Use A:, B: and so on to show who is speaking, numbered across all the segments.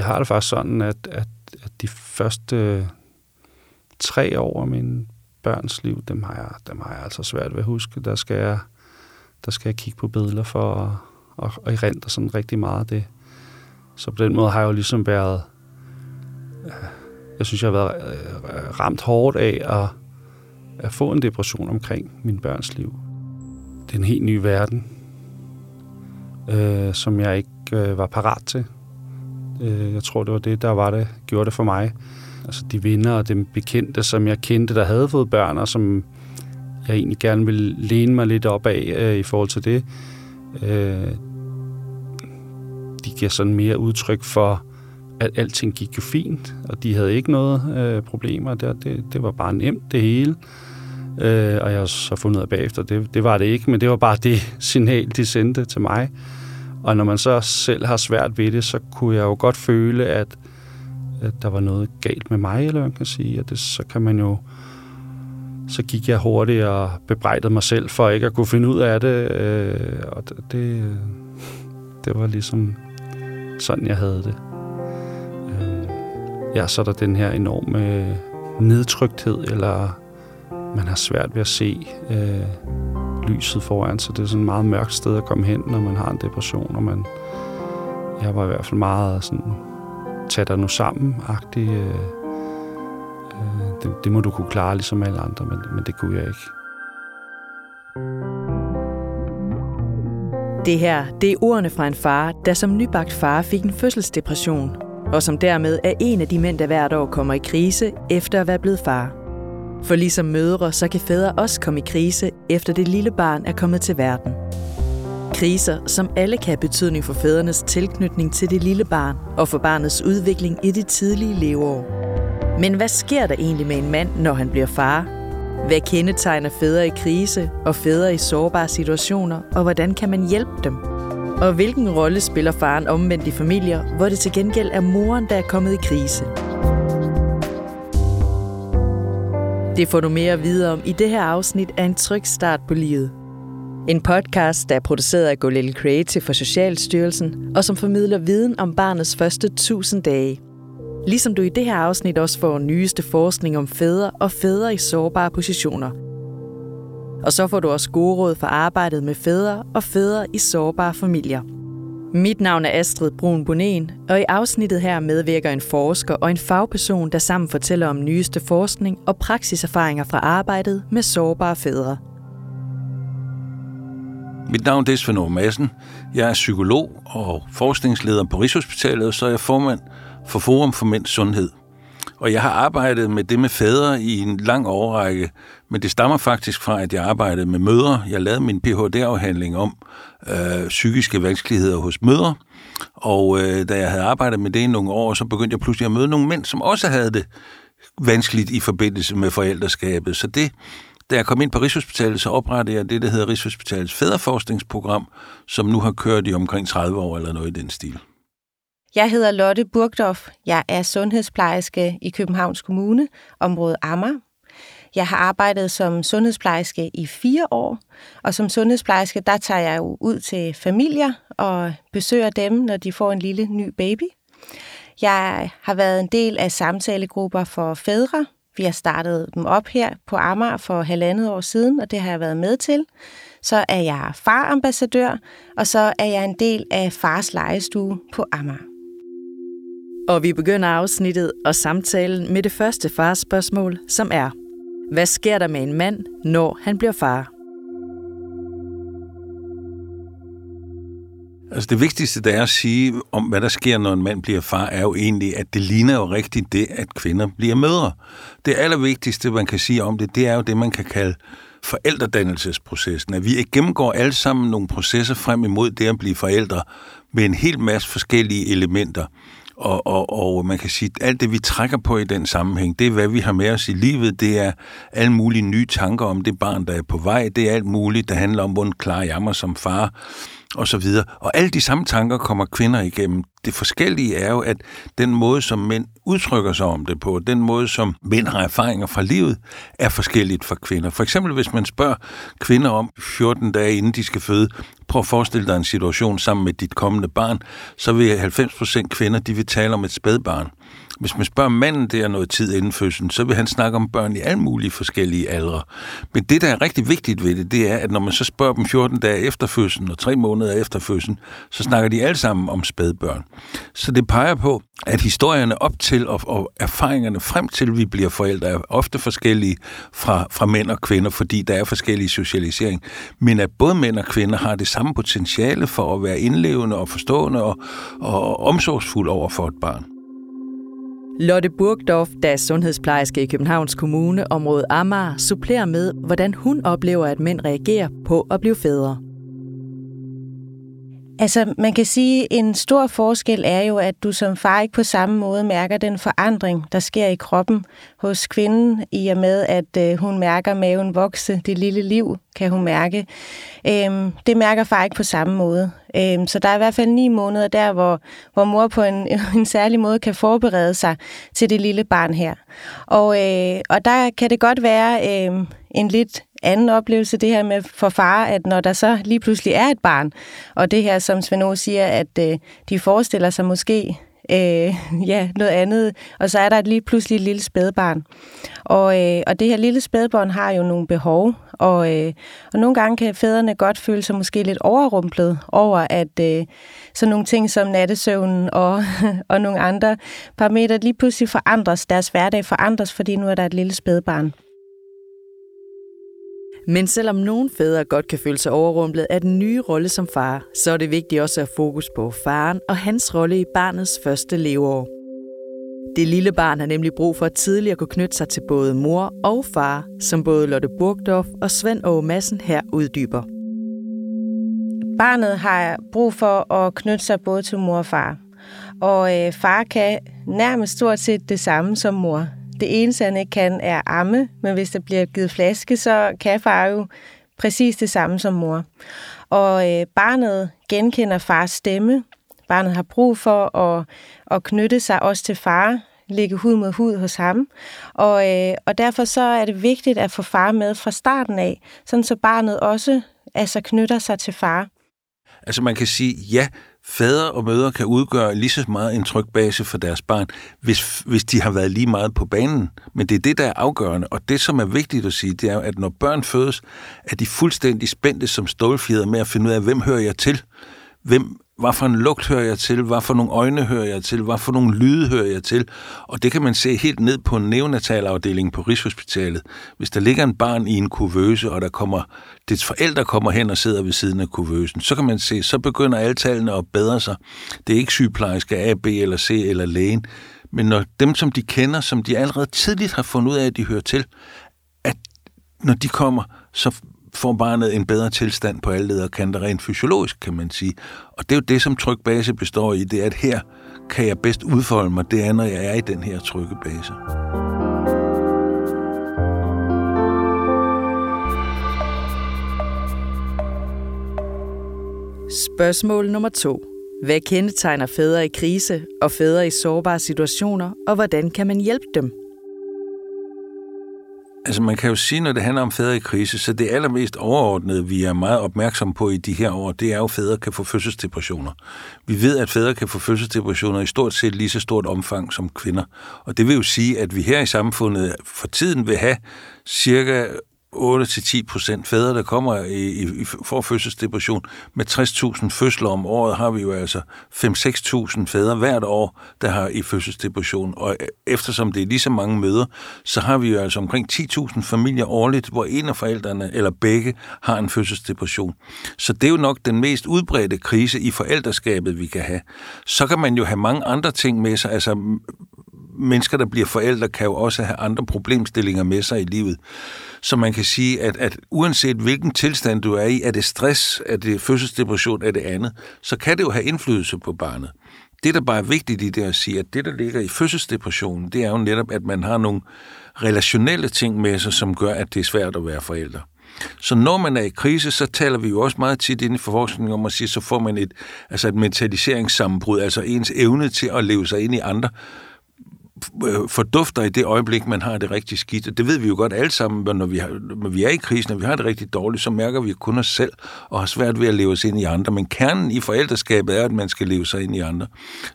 A: jeg har det faktisk sådan, at, at, at de første tre år af min børns liv, dem har jeg, dem har jeg altså svært ved at huske. Der skal jeg, der skal jeg kigge på billeder for at, og, og erindre sådan rigtig meget af det. Så på den måde har jeg jo ligesom været... Øh, jeg synes, jeg har været øh, ramt hårdt af at, at få en depression omkring min børns liv. Det er en helt ny verden, øh, som jeg ikke øh, var parat til. Øh, jeg tror, det var det, der var det, gjorde det for mig. Altså de venner og dem bekendte, som jeg kendte, der havde fået børn, og som jeg egentlig gerne ville læne mig lidt op af øh, i forhold til det. Øh, de giver sådan mere udtryk for, at alting gik jo fint, og de havde ikke noget øh, problemer. Det, det, det var bare nemt, det hele. Øh, og jeg har så fundet ud af bagefter, det, det var det ikke, men det var bare det signal, de sendte til mig. Og når man så selv har svært ved det, så kunne jeg jo godt føle, at, at der var noget galt med mig, eller man kan sige. Og det, så kan man jo... Så gik jeg hurtigt og bebrejdede mig selv for ikke at kunne finde ud af det. Øh, og det, det var ligesom sådan, jeg havde det. Øh, ja, så er der den her enorme nedtrykthed, eller man har svært ved at se øh, lyset foran sig. Det er sådan et meget mørkt sted at komme hen, når man har en depression, og man, jeg var i hvert fald meget sådan, tag dig nu sammen-agtig. Øh, øh, det, det må du kunne klare ligesom alle andre, men, men det kunne jeg ikke.
B: Det her, det er ordene fra en far, der som nybagt far fik en fødselsdepression, og som dermed er en af de mænd, der hvert år kommer i krise efter at være blevet far. For ligesom mødre, så kan fædre også komme i krise, efter det lille barn er kommet til verden. Kriser, som alle kan have betydning for fædrenes tilknytning til det lille barn og for barnets udvikling i de tidlige leveår. Men hvad sker der egentlig med en mand, når han bliver far? Hvad kendetegner fædre i krise og fædre i sårbare situationer, og hvordan kan man hjælpe dem? Og hvilken rolle spiller faren omvendt i familier, hvor det til gengæld er moren, der er kommet i krise? Det får du mere at vide om i det her afsnit af En Tryg Start på Livet. En podcast, der er produceret af Go Little Creative for Socialstyrelsen, og som formidler viden om barnets første 1000 dage. Ligesom du i det her afsnit også får nyeste forskning om fædre og fædre i sårbare positioner. Og så får du også gode råd for arbejdet med fædre og fædre i sårbare familier. Mit navn er Astrid Brun Bonen, og i afsnittet her medvirker en forsker og en fagperson, der sammen fortæller om nyeste forskning og praksiserfaringer fra arbejdet med sårbare fædre.
C: Mit navn er Svend Madsen. Jeg er psykolog og forskningsleder på Rigshospitalet, og så er jeg formand for Forum for Mænds Sundhed. Og jeg har arbejdet med det med fædre i en lang overrække, men det stammer faktisk fra, at jeg arbejdede med mødre. Jeg lavede min Ph.D.-afhandling om øh, psykiske vanskeligheder hos mødre, og øh, da jeg havde arbejdet med det i nogle år, så begyndte jeg pludselig at møde nogle mænd, som også havde det vanskeligt i forbindelse med forældreskabet. Så det, da jeg kom ind på Rigshospitalet, så oprettede jeg det, der hedder Rigshospitalets fædreforskningsprogram, som nu har kørt i omkring 30 år eller noget i den stil.
D: Jeg hedder Lotte Burgdorf. Jeg er sundhedsplejerske i Københavns Kommune, område Amager. Jeg har arbejdet som sundhedsplejerske i fire år, og som sundhedsplejerske, der tager jeg jo ud til familier og besøger dem, når de får en lille ny baby. Jeg har været en del af samtalegrupper for fædre. Vi har startet dem op her på Amager for halvandet år siden, og det har jeg været med til. Så er jeg farambassadør, og så er jeg en del af fars legestue på Amager.
B: Og vi begynder afsnittet og samtalen med det første fars spørgsmål, som er, hvad sker der med en mand, når han bliver far?
C: Altså det vigtigste, der er at sige om, hvad der sker, når en mand bliver far, er jo egentlig, at det ligner jo rigtigt det, at kvinder bliver mødre. Det allervigtigste, man kan sige om det, det er jo det, man kan kalde forældredannelsesprocessen. At vi gennemgår alle sammen nogle processer frem imod det at blive forældre med en hel masse forskellige elementer. Og, og, og man kan sige, at alt det, vi trækker på i den sammenhæng, det er, hvad vi har med os i livet. Det er alle mulige nye tanker om det barn, der er på vej. Det er alt muligt, der handler om, hvordan klarer jeg mig som far, og så videre. Og alle de samme tanker kommer kvinder igennem det forskellige er jo, at den måde, som mænd udtrykker sig om det på, den måde, som mænd har erfaringer fra livet, er forskelligt for kvinder. For eksempel, hvis man spørger kvinder om 14 dage inden de skal føde, prøv at forestille dig en situation sammen med dit kommende barn, så vil 90% kvinder, de vil tale om et spædbarn. Hvis man spørger manden der noget tid inden fødslen, så vil han snakke om børn i alle mulige forskellige aldre. Men det, der er rigtig vigtigt ved det, det er, at når man så spørger dem 14 dage efter fødslen og 3 måneder efter fødslen, så snakker de alle sammen om spædbørn. Så det peger på, at historierne op til og, og erfaringerne frem til, vi bliver forældre, er ofte forskellige fra, fra mænd og kvinder, fordi der er forskellige socialisering. Men at både mænd og kvinder har det samme potentiale for at være indlevende og forstående og, og omsorgsfuld over for et barn.
B: Lotte Burgdorf, der er sundhedsplejerske i Københavns Kommune, området Amager, supplerer med, hvordan hun oplever, at mænd reagerer på at blive fædre.
D: Altså, man kan sige, at en stor forskel er jo, at du som far ikke på samme måde mærker den forandring, der sker i kroppen hos kvinden, i og med, at øh, hun mærker maven vokse, det lille liv kan hun mærke. Øhm, det mærker far ikke på samme måde. Øhm, så der er i hvert fald ni måneder der, hvor, hvor mor på en, en særlig måde kan forberede sig til det lille barn her. Og, øh, og der kan det godt være øh, en lidt anden oplevelse, det her med for far, at når der så lige pludselig er et barn, og det her, som Svend siger, at øh, de forestiller sig måske øh, ja, noget andet, og så er der et lige pludselig et lille spædbarn. Og, øh, og det her lille spædbarn har jo nogle behov, og, øh, og nogle gange kan fædrene godt føle sig måske lidt overrumplet over, at øh, sådan nogle ting som nattesøvnen og, og nogle andre parametre lige pludselig forandres, deres hverdag forandres, fordi nu er der et lille spædbarn.
B: Men selvom nogle fædre godt kan føle sig overrumplet af den nye rolle som far, så er det vigtigt også at have fokus på faren og hans rolle i barnets første leveår. Det lille barn har nemlig brug for at tidligere kunne knytte sig til både mor og far, som både Lotte Burgdorf og Svend Åge Madsen her uddyber.
D: Barnet har brug for at knytte sig både til mor og far. Og øh, far kan nærmest stort set det samme som mor. Det eneste, han ikke kan, er amme, men hvis der bliver givet flaske, så kan far jo præcis det samme som mor. Og øh, barnet genkender fars stemme. Barnet har brug for at, at knytte sig også til far, ligge hud mod hud hos ham. Og, øh, og derfor så er det vigtigt at få far med fra starten af, sådan så barnet også altså knytter sig til far.
C: Altså man kan sige, ja, Fædre og mødre kan udgøre lige så meget en trykbase for deres barn, hvis, hvis de har været lige meget på banen. Men det er det, der er afgørende. Og det, som er vigtigt at sige, det er at når børn fødes, er de fuldstændig spændte som stålfjeder med at finde ud af, hvem hører jeg til? Hvem hvad for en lugt hører jeg til? Hvad for nogle øjne hører jeg til? Hvad for nogle lyde hører jeg til? Og det kan man se helt ned på en på Rigshospitalet. Hvis der ligger en barn i en kuvøse, og der kommer, dets forældre kommer hen og sidder ved siden af kuvøsen, så kan man se, så begynder alle tallene at bedre sig. Det er ikke sygeplejerske A, B eller C eller lægen, men når dem, som de kender, som de allerede tidligt har fundet ud af, at de hører til, at når de kommer, så får barnet en bedre tilstand på alle leder kanter rent fysiologisk, kan man sige. Og det er jo det, som trykbase består i, det er, at her kan jeg bedst udfolde mig, det er, når jeg er i den her trykkebase.
B: Spørgsmål nummer to. Hvad kendetegner fædre i krise og fædre i sårbare situationer, og hvordan kan man hjælpe dem?
C: Altså man kan jo sige, når det handler om fædre i krise, så det allermest overordnede, vi er meget opmærksom på i de her år, det er jo, at fædre kan få fødselsdepressioner. Vi ved, at fædre kan få fødselsdepressioner i stort set lige så stort omfang som kvinder. Og det vil jo sige, at vi her i samfundet for tiden vil have cirka 8-10 procent fædre, der kommer i, i, i for fødselsdepression. Med 60.000 fødsler om året har vi jo altså 5-6.000 fædre hvert år, der har i fødselsdepression. Og eftersom det er lige så mange møder, så har vi jo altså omkring 10.000 familier årligt, hvor en af forældrene eller begge har en fødselsdepression. Så det er jo nok den mest udbredte krise i forældreskabet, vi kan have. Så kan man jo have mange andre ting med sig. Altså mennesker, der bliver forældre, kan jo også have andre problemstillinger med sig i livet. Så man kan sige, at, at uanset hvilken tilstand du er i, er det stress, er det fødselsdepression, er det andet, så kan det jo have indflydelse på barnet. Det, der bare er vigtigt i det at sige, at det, der ligger i fødselsdepressionen, det er jo netop, at man har nogle relationelle ting med sig, som gør, at det er svært at være forældre. Så når man er i krise, så taler vi jo også meget tit inden for forskning om at sige, så får man et, altså et mentaliseringssammenbrud, altså ens evne til at leve sig ind i andre, Øh, fordufter i det øjeblik, man har det rigtig skidt. Og det ved vi jo godt alle sammen, når vi, har, når vi er i krisen, når vi har det rigtig dårligt, så mærker vi kun os selv og har svært ved at leve os ind i andre. Men kernen i forældreskabet er, at man skal leve sig ind i andre.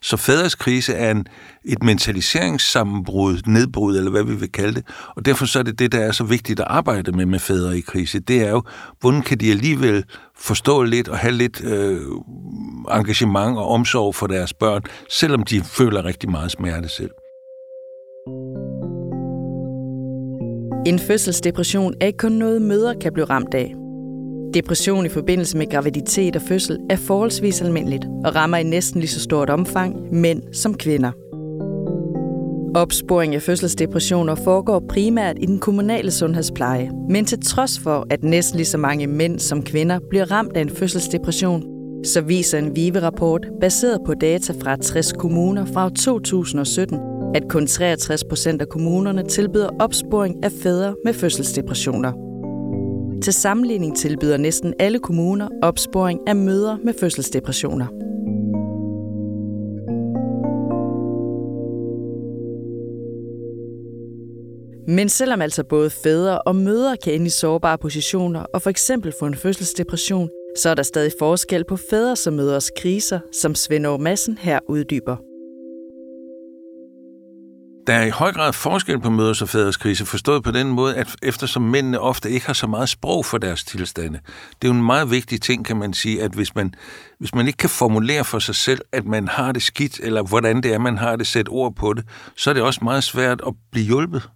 C: Så fædres krise er en, et mentaliseringssammenbrud, nedbrud, eller hvad vi vil kalde det. Og derfor så er det det, der er så vigtigt at arbejde med med fædre i krise. Det er jo, hvordan kan de alligevel forstå lidt og have lidt øh, engagement og omsorg for deres børn, selvom de føler rigtig meget smerte selv.
B: En fødselsdepression er ikke kun noget, mødre kan blive ramt af. Depression i forbindelse med graviditet og fødsel er forholdsvis almindeligt og rammer i næsten lige så stort omfang mænd som kvinder. Opsporing af fødselsdepressioner foregår primært i den kommunale sundhedspleje, men til trods for, at næsten lige så mange mænd som kvinder bliver ramt af en fødselsdepression, så viser en VIVE-rapport baseret på data fra 60 kommuner fra 2017, at kun 63 procent af kommunerne tilbyder opsporing af fædre med fødselsdepressioner. Til sammenligning tilbyder næsten alle kommuner opsporing af mødre med fødselsdepressioner. Men selvom altså både fædre og mødre kan ende i sårbare positioner og for eksempel få en fødselsdepression, så er der stadig forskel på fædres og mødres kriser, som Svend Madsen her uddyber.
C: Der er i høj grad forskel på mødres og fædres krise, forstået på den måde, at eftersom mændene ofte ikke har så meget sprog for deres tilstande. Det er jo en meget vigtig ting, kan man sige, at hvis man, hvis man ikke kan formulere for sig selv, at man har det skidt, eller hvordan det er, man har det, sæt ord på det, så er det også meget svært at blive hjulpet.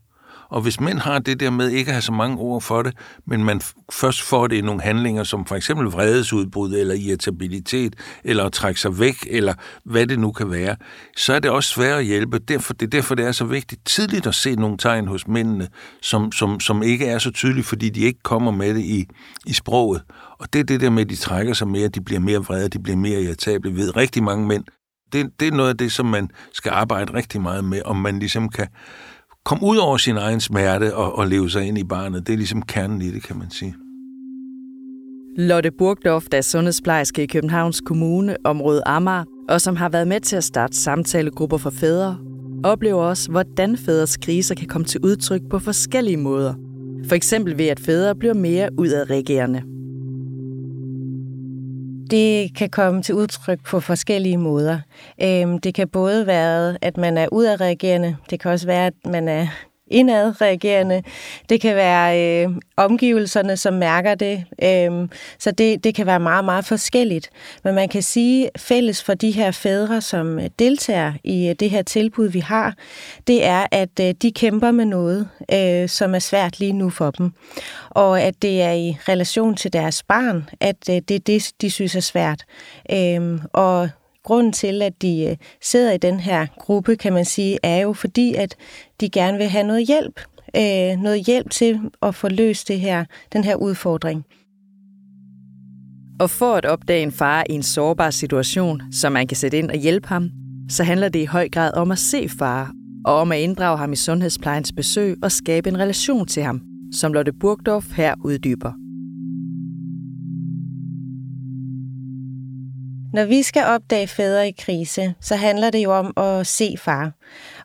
C: Og hvis mænd har det der med ikke at have så mange ord for det, men man først får det i nogle handlinger, som for eksempel vredesudbrud, eller irritabilitet, eller at trække sig væk, eller hvad det nu kan være, så er det også svært at hjælpe. Derfor, det er derfor, det er så vigtigt tidligt at se nogle tegn hos mændene, som, som, som ikke er så tydelige, fordi de ikke kommer med det i, i sproget. Og det er det der med, at de trækker sig mere, de bliver mere vrede, de bliver mere irritable. ved rigtig mange mænd. Det, det er noget af det, som man skal arbejde rigtig meget med, om man ligesom kan komme ud over sin egen smerte og, og leve sig ind i barnet. Det er ligesom kernen i det, kan man sige.
B: Lotte Burgdorf, der er sundhedsplejerske i Københavns Kommune, område Amager, og som har været med til at starte samtalegrupper for fædre, oplever også, hvordan fædres kriser kan komme til udtryk på forskellige måder. For eksempel ved, at fædre bliver mere udadreagerende.
D: Det kan komme til udtryk på forskellige måder. Øhm, det kan både være, at man er udadreagerende. Det kan også være, at man er indadreagerende. Det kan være øh, omgivelserne, som mærker det. Øh, så det, det kan være meget, meget forskelligt. Men man kan sige, fælles for de her fædre, som øh, deltager i øh, det her tilbud, vi har, det er, at øh, de kæmper med noget, øh, som er svært lige nu for dem. Og at det er i relation til deres barn, at øh, det er det, de synes er svært. Øh, og grunden til, at de øh, sidder i den her gruppe, kan man sige, er jo fordi, at de gerne vil have noget hjælp. Øh, noget hjælp til at få løst det her, den her udfordring.
B: Og for at opdage en far i en sårbar situation, så man kan sætte ind og hjælpe ham, så handler det i høj grad om at se far, og om at inddrage ham i sundhedsplejens besøg og skabe en relation til ham, som Lotte Burgdorf her uddyber.
D: Når vi skal opdage fædre i krise, så handler det jo om at se far.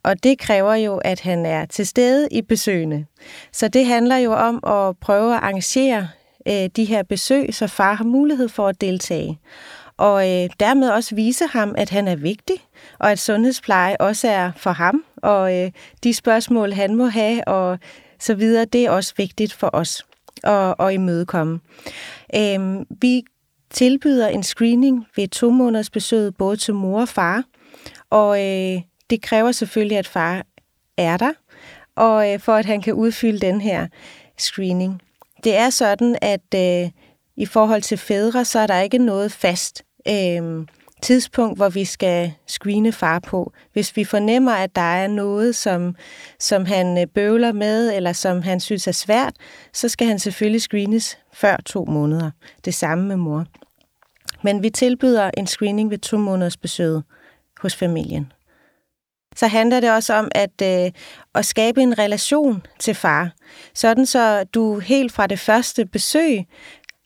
D: Og det kræver jo, at han er til stede i besøgene. Så det handler jo om at prøve at arrangere øh, de her besøg, så far har mulighed for at deltage. Og øh, dermed også vise ham, at han er vigtig, og at sundhedspleje også er for ham, og øh, de spørgsmål, han må have, og så videre, det er også vigtigt for os at, at imødekomme. Øh, vi tilbyder en screening ved to måneders besøg både til mor og far. Og øh, det kræver selvfølgelig, at far er der, og øh, for at han kan udfylde den her screening. Det er sådan, at øh, i forhold til fædre, så er der ikke noget fast øh, tidspunkt, hvor vi skal screene far på. Hvis vi fornemmer, at der er noget, som, som han øh, bøvler med, eller som han synes er svært, så skal han selvfølgelig screenes før to måneder. Det samme med mor. Men vi tilbyder en screening ved to måneders besøg hos familien. så handler det også om at, øh, at skabe en relation til far. Sådan så du helt fra det første besøg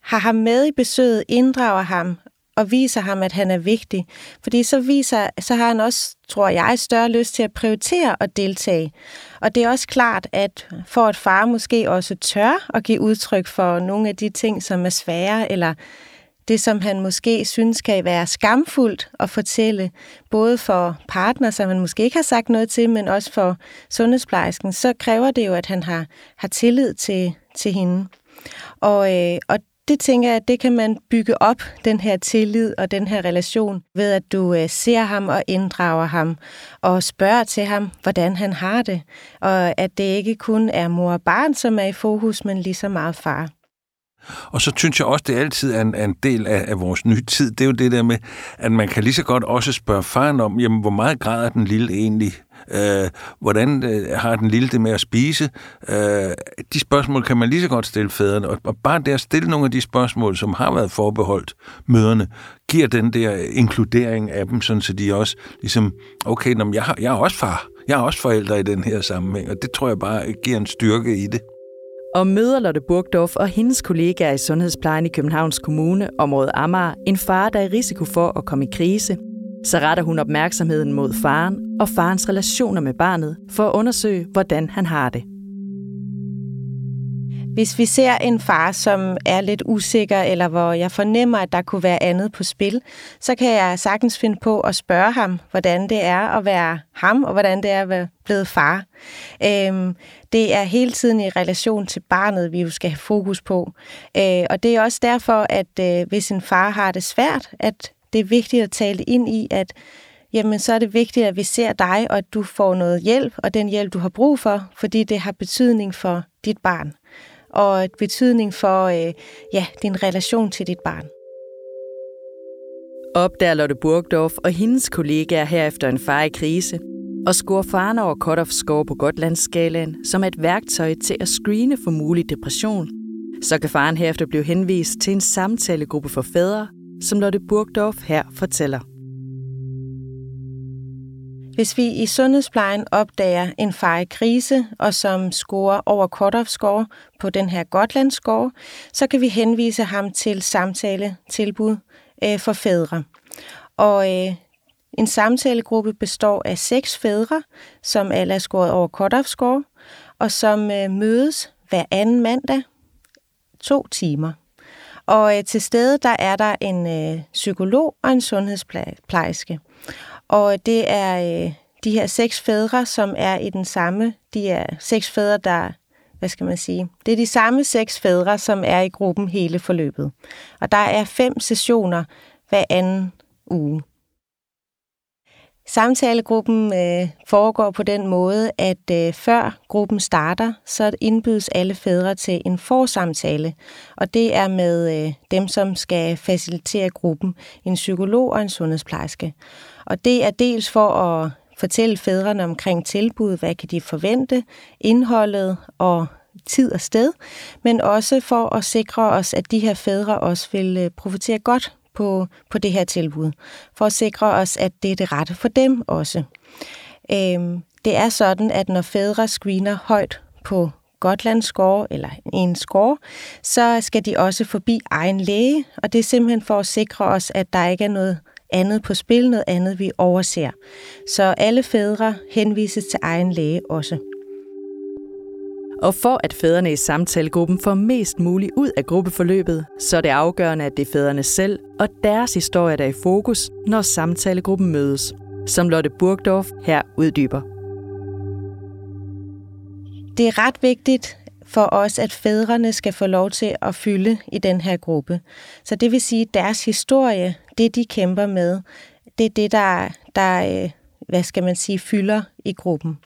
D: har ham med i besøget, inddrager ham og viser ham, at han er vigtig. Fordi så, viser, så har han også, tror jeg, større lyst til at prioritere og deltage. Og det er også klart, at for at far måske også tør at give udtryk for nogle af de ting, som er svære, eller det, som han måske synes kan være skamfuldt at fortælle, både for partner, som han måske ikke har sagt noget til, men også for sundhedsplejersken, så kræver det jo, at han har, har tillid til, til hende. Og, øh, og det tænker jeg, at det kan man bygge op, den her tillid og den her relation, ved at du øh, ser ham og inddrager ham, og spørger til ham, hvordan han har det, og at det ikke kun er mor og barn, som er i fokus, men lige så meget far.
C: Og så synes jeg også, det altid er en, en del af, af vores nye tid. Det er jo det der med, at man kan lige så godt også spørge faren om, jamen, hvor meget græder den lille egentlig? Øh, hvordan øh, har den lille det med at spise? Øh, de spørgsmål kan man lige så godt stille fædrene. Og, og bare der at stille nogle af de spørgsmål, som har været forbeholdt møderne, giver den der inkludering af dem, sådan så de også ligesom, okay, nå, jeg, har, jeg er også far. Jeg er også forældre i den her sammenhæng, og det tror jeg bare giver en styrke i det
B: og møder Lotte Burgdorf og hendes kollegaer i Sundhedsplejen i Københavns Kommune, området Amager, en far, der er i risiko for at komme i krise, så retter hun opmærksomheden mod faren og farens relationer med barnet for at undersøge, hvordan han har det.
D: Hvis vi ser en far, som er lidt usikker, eller hvor jeg fornemmer, at der kunne være andet på spil, så kan jeg sagtens finde på at spørge ham, hvordan det er at være ham, og hvordan det er at være blevet far. Øhm, det er hele tiden i relation til barnet, vi jo skal have fokus på. Øh, og det er også derfor, at øh, hvis en far har det svært, at det er vigtigt at tale ind i, at jamen så er det vigtigt, at vi ser dig, og at du får noget hjælp, og den hjælp, du har brug for, fordi det har betydning for dit barn og et betydning for øh, ja, din relation til dit barn.
B: Opdager Lotte Burgdorf og hendes kollegaer herefter en far i krise, og scorer faren over cutoff score på Gotlandsskalaen som et værktøj til at screene for mulig depression, så kan faren herefter blive henvist til en samtalegruppe for fædre, som Lotte Burgdorf her fortæller.
D: Hvis vi i sundhedsplejen opdager en far i krise, og som scorer over cut-off score på den her Gotland score, så kan vi henvise ham til samtale-tilbud øh, for fædre. Og øh, en samtalegruppe består af seks fædre, som alle er scoret over cut-off score, og som øh, mødes hver anden mandag to timer. Og øh, til stede der er der en øh, psykolog og en sundhedsplejerske. Og det er øh, de her seks fædre, som er i den samme, de er seks fædre, der, hvad skal man sige, det er de samme seks fædre, som er i gruppen hele forløbet. Og der er fem sessioner hver anden uge. Samtalegruppen øh, foregår på den måde, at øh, før gruppen starter, så indbydes alle fædre til en forsamtale, og det er med øh, dem, som skal facilitere gruppen, en psykolog og en sundhedsplejerske. Og det er dels for at fortælle fædrene omkring tilbud, hvad kan de forvente, indholdet og tid og sted, men også for at sikre os, at de her fædre også vil øh, profitere godt på, på det her tilbud, for at sikre os, at det er det rette for dem også. Øhm, det er sådan, at når fædre screener højt på Gotlands score, eller en score, så skal de også forbi egen læge, og det er simpelthen for at sikre os, at der ikke er noget andet på spil, noget andet vi overser. Så alle fædre henvises til egen læge også.
B: Og for at fædrene i samtalegruppen får mest muligt ud af gruppeforløbet, så er det afgørende, at det er fædrene selv og deres historie, der er i fokus, når samtalegruppen mødes, som Lotte Burgdorf her uddyber.
D: Det er ret vigtigt for os, at fædrene skal få lov til at fylde i den her gruppe. Så det vil sige, at deres historie, det de kæmper med, det er det, der, der øh, hvad skal man sige, fylder i gruppen.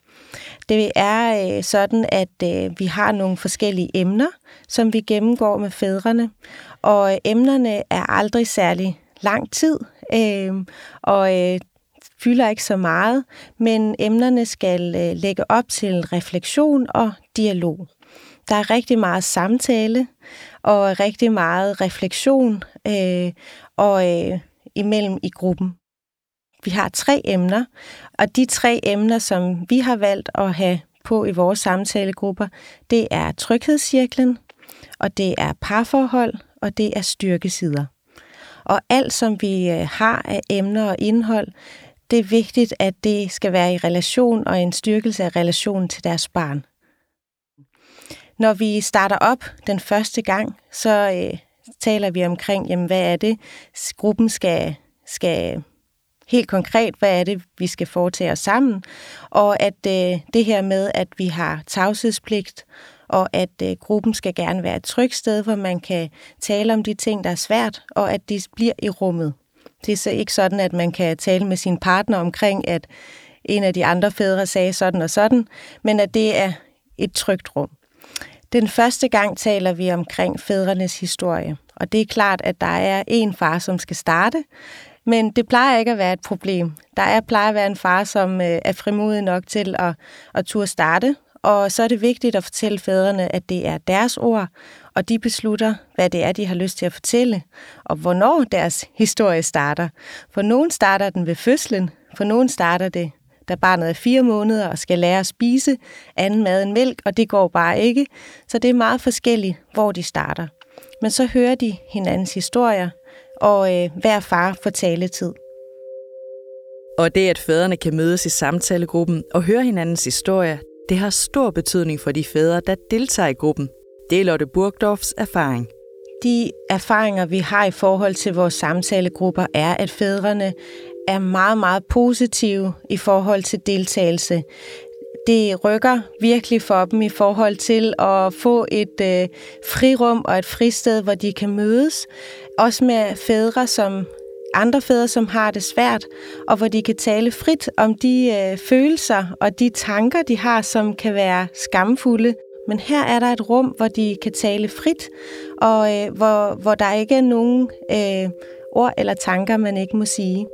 D: Det er øh, sådan, at øh, vi har nogle forskellige emner, som vi gennemgår med fædrene, og øh, emnerne er aldrig særlig lang tid, øh, og øh, fylder ikke så meget, men emnerne skal lægge op til refleksion og dialog. Der er rigtig meget samtale og rigtig meget refleksion øh, og øh, imellem i gruppen vi har tre emner, og de tre emner, som vi har valgt at have på i vores samtalegrupper, det er tryghedscirklen, og det er parforhold, og det er styrkesider. Og alt, som vi øh, har af emner og indhold, det er vigtigt, at det skal være i relation og en styrkelse af relationen til deres barn. Når vi starter op den første gang, så øh, taler vi omkring, jamen, hvad er det, gruppen skal, skal helt konkret, hvad er det, vi skal foretage os sammen, og at øh, det her med, at vi har tavshedspligt, og at øh, gruppen skal gerne være et trygt sted, hvor man kan tale om de ting, der er svært, og at de bliver i rummet. Det er så ikke sådan, at man kan tale med sin partner omkring, at en af de andre fædre sagde sådan og sådan, men at det er et trygt rum. Den første gang taler vi omkring fædrenes historie, og det er klart, at der er en far, som skal starte, men det plejer ikke at være et problem. Der er, plejer at være en far, som øh, er frimodig nok til at, at turde starte, og så er det vigtigt at fortælle fædrene, at det er deres ord, og de beslutter, hvad det er, de har lyst til at fortælle, og hvornår deres historie starter. For nogen starter den ved fødslen, for nogen starter det, da barnet er fire måneder og skal lære at spise anden mad end mælk, og det går bare ikke. Så det er meget forskelligt, hvor de starter. Men så hører de hinandens historier, og øh, hver far får taletid.
B: Og det, at fædrene kan mødes i samtalegruppen og høre hinandens historie, det har stor betydning for de fædre, der deltager i gruppen. Det er Lotte Burgdorfs erfaring.
D: De erfaringer, vi har i forhold til vores samtalegrupper, er, at fædrene er meget, meget positive i forhold til deltagelse. Det rykker virkelig for dem i forhold til at få et øh, frirum og et fristed, hvor de kan mødes. Også med fædre, som andre fædre, som har det svært, og hvor de kan tale frit om de øh, følelser og de tanker, de har, som kan være skamfulde. Men her er der et rum, hvor de kan tale frit, og øh, hvor, hvor der ikke er nogen øh, ord eller tanker, man ikke må sige.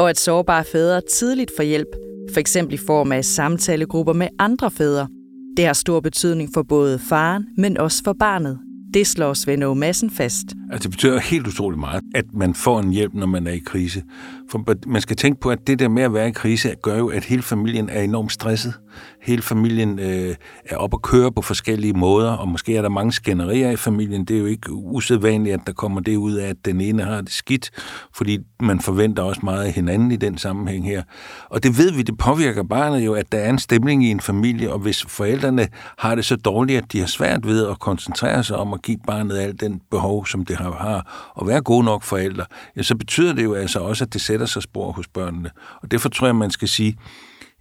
B: Og at sårbare fædre tidligt får hjælp, for eksempel i form af samtalegrupper med andre fædre. Det har stor betydning for både faren, men også for barnet. Det slår Svend Madsen fast.
C: Altså det betyder helt utroligt meget, at man får en hjælp, når man er i krise. For man skal tænke på, at det der med at være i krise, gør jo, at hele familien er enormt stresset. Hele familien øh, er op og køre på forskellige måder, og måske er der mange skænderier i familien. Det er jo ikke usædvanligt, at der kommer det ud af, at den ene har det skidt, fordi man forventer også meget af hinanden i den sammenhæng her. Og det ved vi, det påvirker barnet jo, at der er en stemning i en familie, og hvis forældrene har det så dårligt, at de har svært ved at koncentrere sig om at give barnet alt den behov, som det har, har og være gode nok forældre, ja, så betyder det jo altså også, at det sætter sig spor hos børnene. Og derfor tror jeg, man skal sige,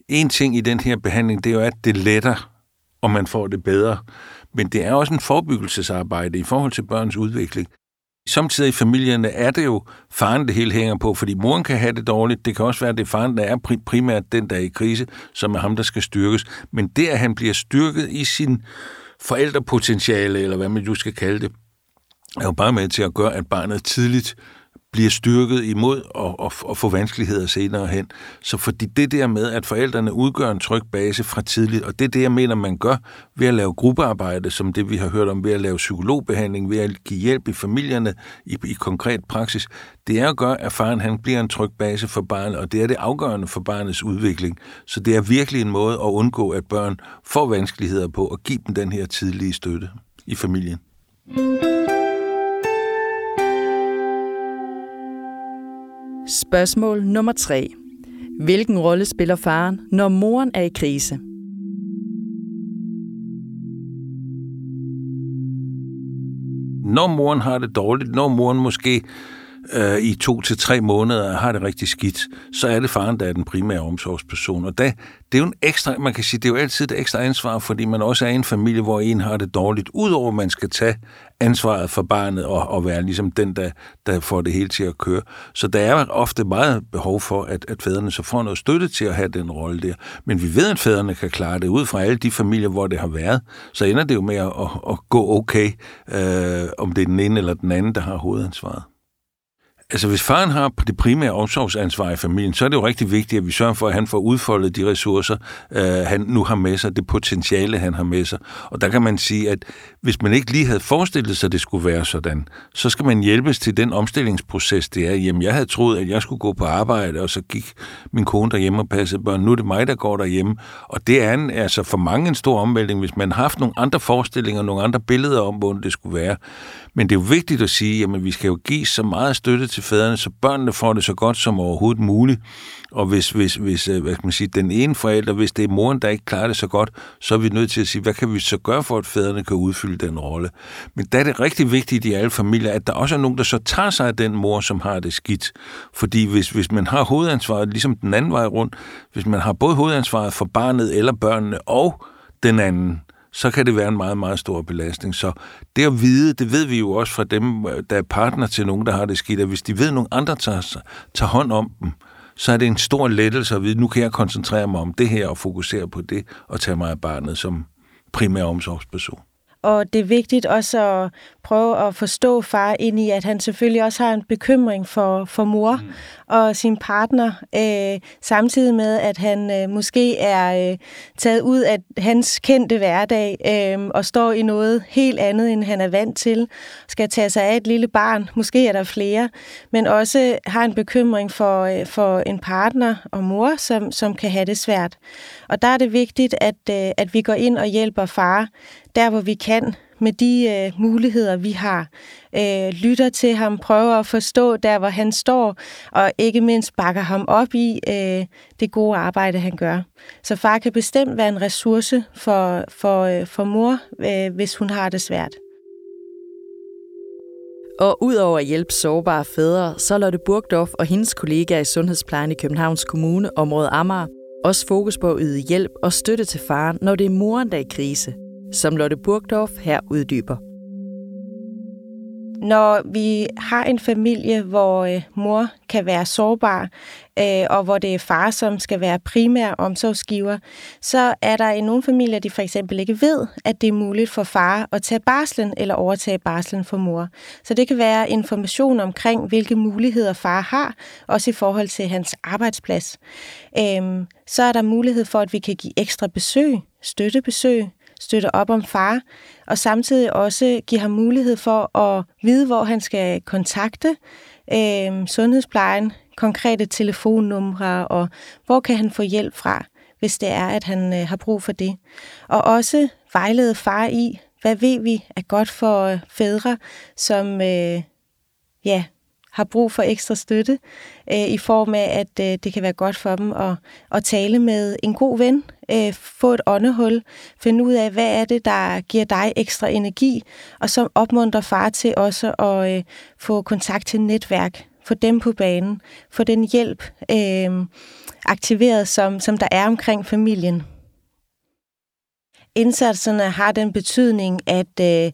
C: en ting i den her behandling, det er jo, at det letter, og man får det bedre. Men det er også en forebyggelsesarbejde i forhold til børns udvikling. Samtidig i familierne er det jo faren, det hele hænger på, fordi moren kan have det dårligt. Det kan også være, at det er faren, der er primært den, der er i krise, som er ham, der skal styrkes. Men det, at han bliver styrket i sin forældrepotentiale, eller hvad man nu skal kalde det, er jo bare med til at gøre, at barnet tidligt bliver styrket imod og, og, og få vanskeligheder senere hen. Så fordi det der med, at forældrene udgør en tryg base fra tidligt, og det er det, jeg mener, man gør ved at lave gruppearbejde, som det vi har hørt om, ved at lave psykologbehandling, ved at give hjælp i familierne i, i konkret praksis, det er at gøre, at faren han bliver en tryg base for barnet, og det er det afgørende for barnets udvikling. Så det er virkelig en måde at undgå, at børn får vanskeligheder på, og give dem den her tidlige støtte i familien.
B: Spørgsmål nummer 3. Hvilken rolle spiller faren, når moren er i krise?
C: Når moren har det dårligt, når moren måske øh, i to til tre måneder har det rigtig skidt, så er det faren, der er den primære omsorgsperson. Og da, det er jo en ekstra, man kan sige, det er jo altid et ekstra ansvar, fordi man også er i en familie, hvor en har det dårligt, udover at man skal tage ansvaret for barnet og, og være ligesom den, der, der får det hele til at køre. Så der er ofte meget behov for, at, at fædrene så får noget støtte til at have den rolle der. Men vi ved, at fædrene kan klare det ud fra alle de familier, hvor det har været. Så ender det jo med at, at, at gå okay, øh, om det er den ene eller den anden, der har hovedansvaret Altså, hvis faren har det primære omsorgsansvar i familien, så er det jo rigtig vigtigt, at vi sørger for, at han får udfoldet de ressourcer, øh, han nu har med sig, det potentiale, han har med sig. Og der kan man sige, at hvis man ikke lige havde forestillet sig, at det skulle være sådan, så skal man hjælpes til den omstillingsproces, det er. Jamen, jeg havde troet, at jeg skulle gå på arbejde, og så gik min kone derhjemme og passede børn. Nu er det mig, der går derhjemme. Og det er en, altså for mange en stor omvæltning, hvis man har haft nogle andre forestillinger, nogle andre billeder om, hvordan det skulle være. Men det er jo vigtigt at sige, at vi skal jo give så meget støtte til fædrene, så børnene får det så godt som overhovedet muligt. Og hvis, hvis, hvis øh, hvad skal man sige, den ene forælder, hvis det er moren, der ikke klarer det så godt, så er vi nødt til at sige, hvad kan vi så gøre for, at fædrene kan udfylde den rolle? Men der er det rigtig vigtigt i alle familier, at der også er nogen, der så tager sig af den mor, som har det skidt. Fordi hvis, hvis man har hovedansvaret, ligesom den anden vej rundt, hvis man har både hovedansvaret for barnet eller børnene og den anden, så kan det være en meget, meget stor belastning. Så det at vide, det ved vi jo også fra dem, der er partner til nogen, der har det skidt, at hvis de ved, at nogen andre tager, tager hånd om dem, så er det en stor lettelse at vide, nu kan jeg koncentrere mig om det her og fokusere på det, og tage mig af barnet som primær omsorgsperson.
D: Og det er vigtigt også at prøve at forstå far ind i, at han selvfølgelig også har en bekymring for, for mor mm og sin partner, øh, samtidig med, at han øh, måske er øh, taget ud af hans kendte hverdag øh, og står i noget helt andet, end han er vant til, skal tage sig af et lille barn, måske er der flere, men også har en bekymring for, øh, for en partner og mor, som, som kan have det svært. Og der er det vigtigt, at, øh, at vi går ind og hjælper far der, hvor vi kan, med de øh, muligheder, vi har. Øh, lytter til ham, prøver at forstå der, hvor han står, og ikke mindst bakker ham op i øh, det gode arbejde, han gør. Så far kan bestemt være en ressource for, for, øh, for mor, øh, hvis hun har det svært.
B: Og udover at hjælpe sårbare fædre, så Lotte Burgdorf og hendes kollegaer i Sundhedsplejen i Københavns Kommune, område Amager, også fokus på at yde hjælp og støtte til faren, når det er moren, der er i krise – som Lotte Burgdorf her uddyber.
D: Når vi har en familie, hvor øh, mor kan være sårbar, øh, og hvor det er far, som skal være primær omsorgsgiver, så er der i nogle familier, de for eksempel ikke ved, at det er muligt for far at tage barslen eller overtage barslen for mor. Så det kan være information omkring, hvilke muligheder far har, også i forhold til hans arbejdsplads. Øh, så er der mulighed for, at vi kan give ekstra besøg, støttebesøg, støtte op om far, og samtidig også give ham mulighed for at vide, hvor han skal kontakte øh, sundhedsplejen, konkrete telefonnumre, og hvor kan han få hjælp fra, hvis det er, at han øh, har brug for det. Og også vejlede far i, hvad ved vi er godt for øh, fædre, som øh, ja, har brug for ekstra støtte, øh, i form af, at øh, det kan være godt for dem at, at tale med en god ven, øh, få et åndehul, finde ud af, hvad er det, der giver dig ekstra energi, og så opmuntrer far til også at øh, få kontakt til netværk, få dem på banen, få den hjælp øh, aktiveret, som, som der er omkring familien. Indsatserne har den betydning, at, øh,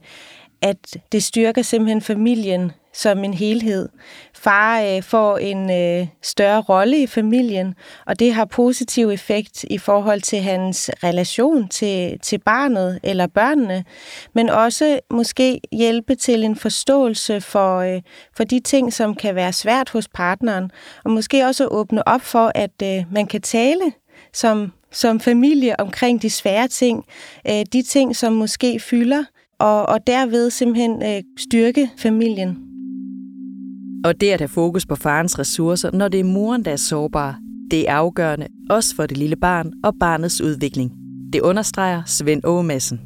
D: at det styrker simpelthen familien som en helhed. Far øh, får en øh, større rolle i familien, og det har positiv effekt i forhold til hans relation til, til barnet eller børnene, men også måske hjælpe til en forståelse for, øh, for de ting, som kan være svært hos partneren, og måske også åbne op for, at øh, man kan tale som, som familie omkring de svære ting, øh, de ting, som måske fylder, og, og derved simpelthen øh, styrke familien.
B: Og det at have fokus på farens ressourcer, når det er moren, der er sårbar, det er afgørende, også for det lille barn og barnets udvikling. Det understreger Svend Ågemassen.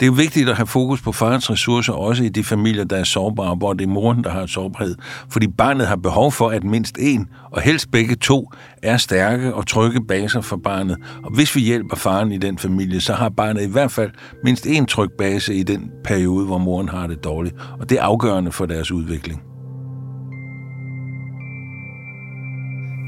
C: Det er jo vigtigt at have fokus på farens ressourcer, også i de familier, der er sårbare, hvor det er moren, der har sårbarhed. Fordi barnet har behov for, at mindst en, og helst begge to, er stærke og trygge baser for barnet. Og hvis vi hjælper faren i den familie, så har barnet i hvert fald mindst en tryg base i den periode, hvor moren har det dårligt. Og det er afgørende for deres udvikling.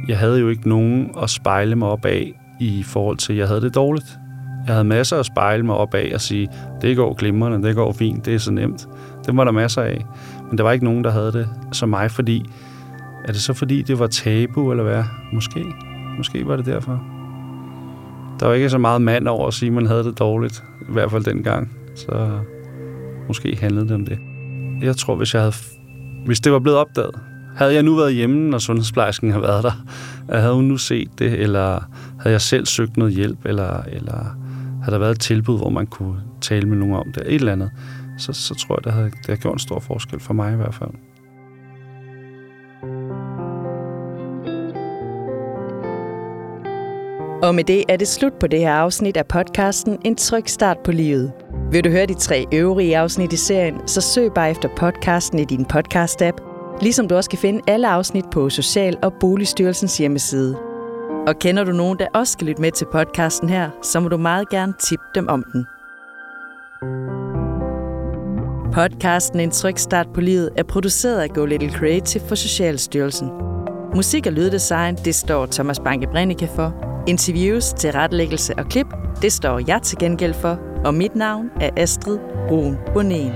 A: Jeg havde jo ikke nogen at spejle mig op af i forhold til, at jeg havde det dårligt. Jeg havde masser at spejle mig op af og sige, det går glimrende, det går fint, det er så nemt. Det var der masser af. Men der var ikke nogen, der havde det som mig, fordi... Er det så fordi, det var tabu, eller hvad? Måske. Måske var det derfor. Der var ikke så meget mand over at sige, at man havde det dårligt. I hvert fald dengang. Så måske handlede det om det. Jeg tror, hvis jeg havde hvis det var blevet opdaget, havde jeg nu været hjemme, når sundhedsplejersken havde været der, havde hun nu set det, eller havde jeg selv søgt noget hjælp, eller, eller havde der været et tilbud, hvor man kunne tale med nogen om det, et eller andet, så, så tror jeg, det havde, det havde gjort en stor forskel for mig i hvert fald.
B: Og med det er det slut på det her afsnit af podcasten En tryg start på livet. Vil du høre de tre øvrige afsnit i serien, så søg bare efter podcasten i din podcast-app, ligesom du også kan finde alle afsnit på Social- og Boligstyrelsens hjemmeside. Og kender du nogen, der også skal lytte med til podcasten her, så må du meget gerne tippe dem om den. Podcasten En tryg start på livet er produceret af Go Little Creative for Socialstyrelsen. Musik og lyddesign, det står Thomas Banke Brennicke for. Interviews, tilrettelæggelse og klip, det står jeg til gengæld for. Og mit navn er Astrid Brun Bonen.